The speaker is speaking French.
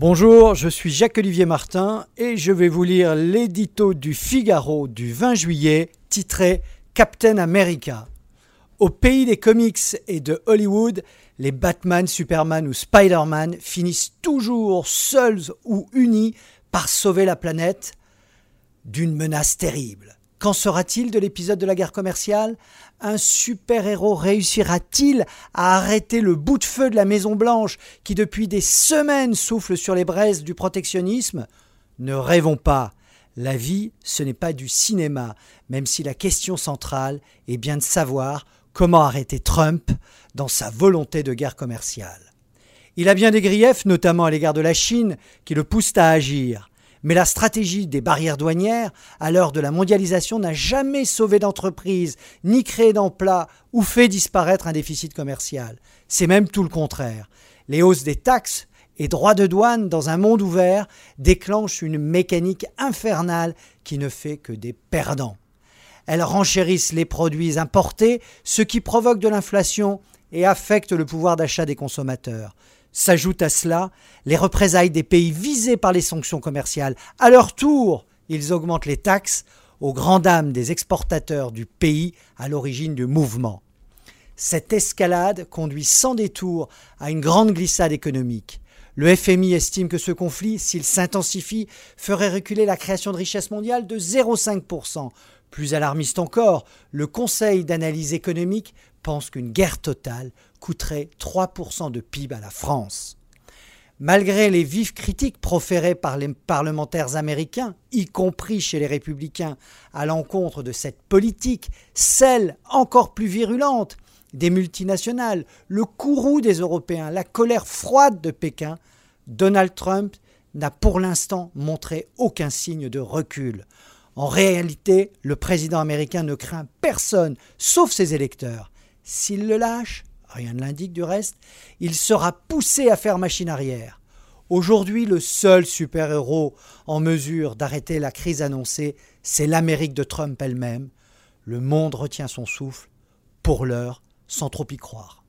Bonjour, je suis Jacques-Olivier Martin et je vais vous lire l'édito du Figaro du 20 juillet titré Captain America. Au pays des comics et de Hollywood, les Batman, Superman ou Spider-Man finissent toujours seuls ou unis par sauver la planète d'une menace terrible. Qu'en sera-t-il de l'épisode de la guerre commerciale? Un super-héros réussira-t-il à arrêter le bout de feu de la Maison Blanche qui depuis des semaines souffle sur les braises du protectionnisme? Ne rêvons pas. La vie, ce n'est pas du cinéma, même si la question centrale est bien de savoir comment arrêter Trump dans sa volonté de guerre commerciale. Il a bien des griefs, notamment à l'égard de la Chine, qui le poussent à agir. Mais la stratégie des barrières douanières, à l'heure de la mondialisation, n'a jamais sauvé d'entreprise, ni créé d'emplois ou fait disparaître un déficit commercial. C'est même tout le contraire. Les hausses des taxes et droits de douane dans un monde ouvert déclenchent une mécanique infernale qui ne fait que des perdants. Elles renchérissent les produits importés, ce qui provoque de l'inflation et affecte le pouvoir d'achat des consommateurs. S'ajoutent à cela les représailles des pays visés par les sanctions commerciales. À leur tour, ils augmentent les taxes aux grandes dames des exportateurs du pays à l'origine du mouvement. Cette escalade conduit sans détour à une grande glissade économique. Le FMI estime que ce conflit, s'il s'intensifie, ferait reculer la création de richesse mondiale de 0,5%. Plus alarmiste encore, le Conseil d'analyse économique pense qu'une guerre totale coûterait 3% de PIB à la France. Malgré les vives critiques proférées par les parlementaires américains, y compris chez les républicains, à l'encontre de cette politique, celle encore plus virulente des multinationales, le courroux des Européens, la colère froide de Pékin, Donald Trump n'a pour l'instant montré aucun signe de recul. En réalité, le président américain ne craint personne, sauf ses électeurs. S'il le lâche, rien ne l'indique du reste, il sera poussé à faire machine arrière. Aujourd'hui, le seul super-héros en mesure d'arrêter la crise annoncée, c'est l'Amérique de Trump elle-même. Le monde retient son souffle, pour l'heure, sans trop y croire.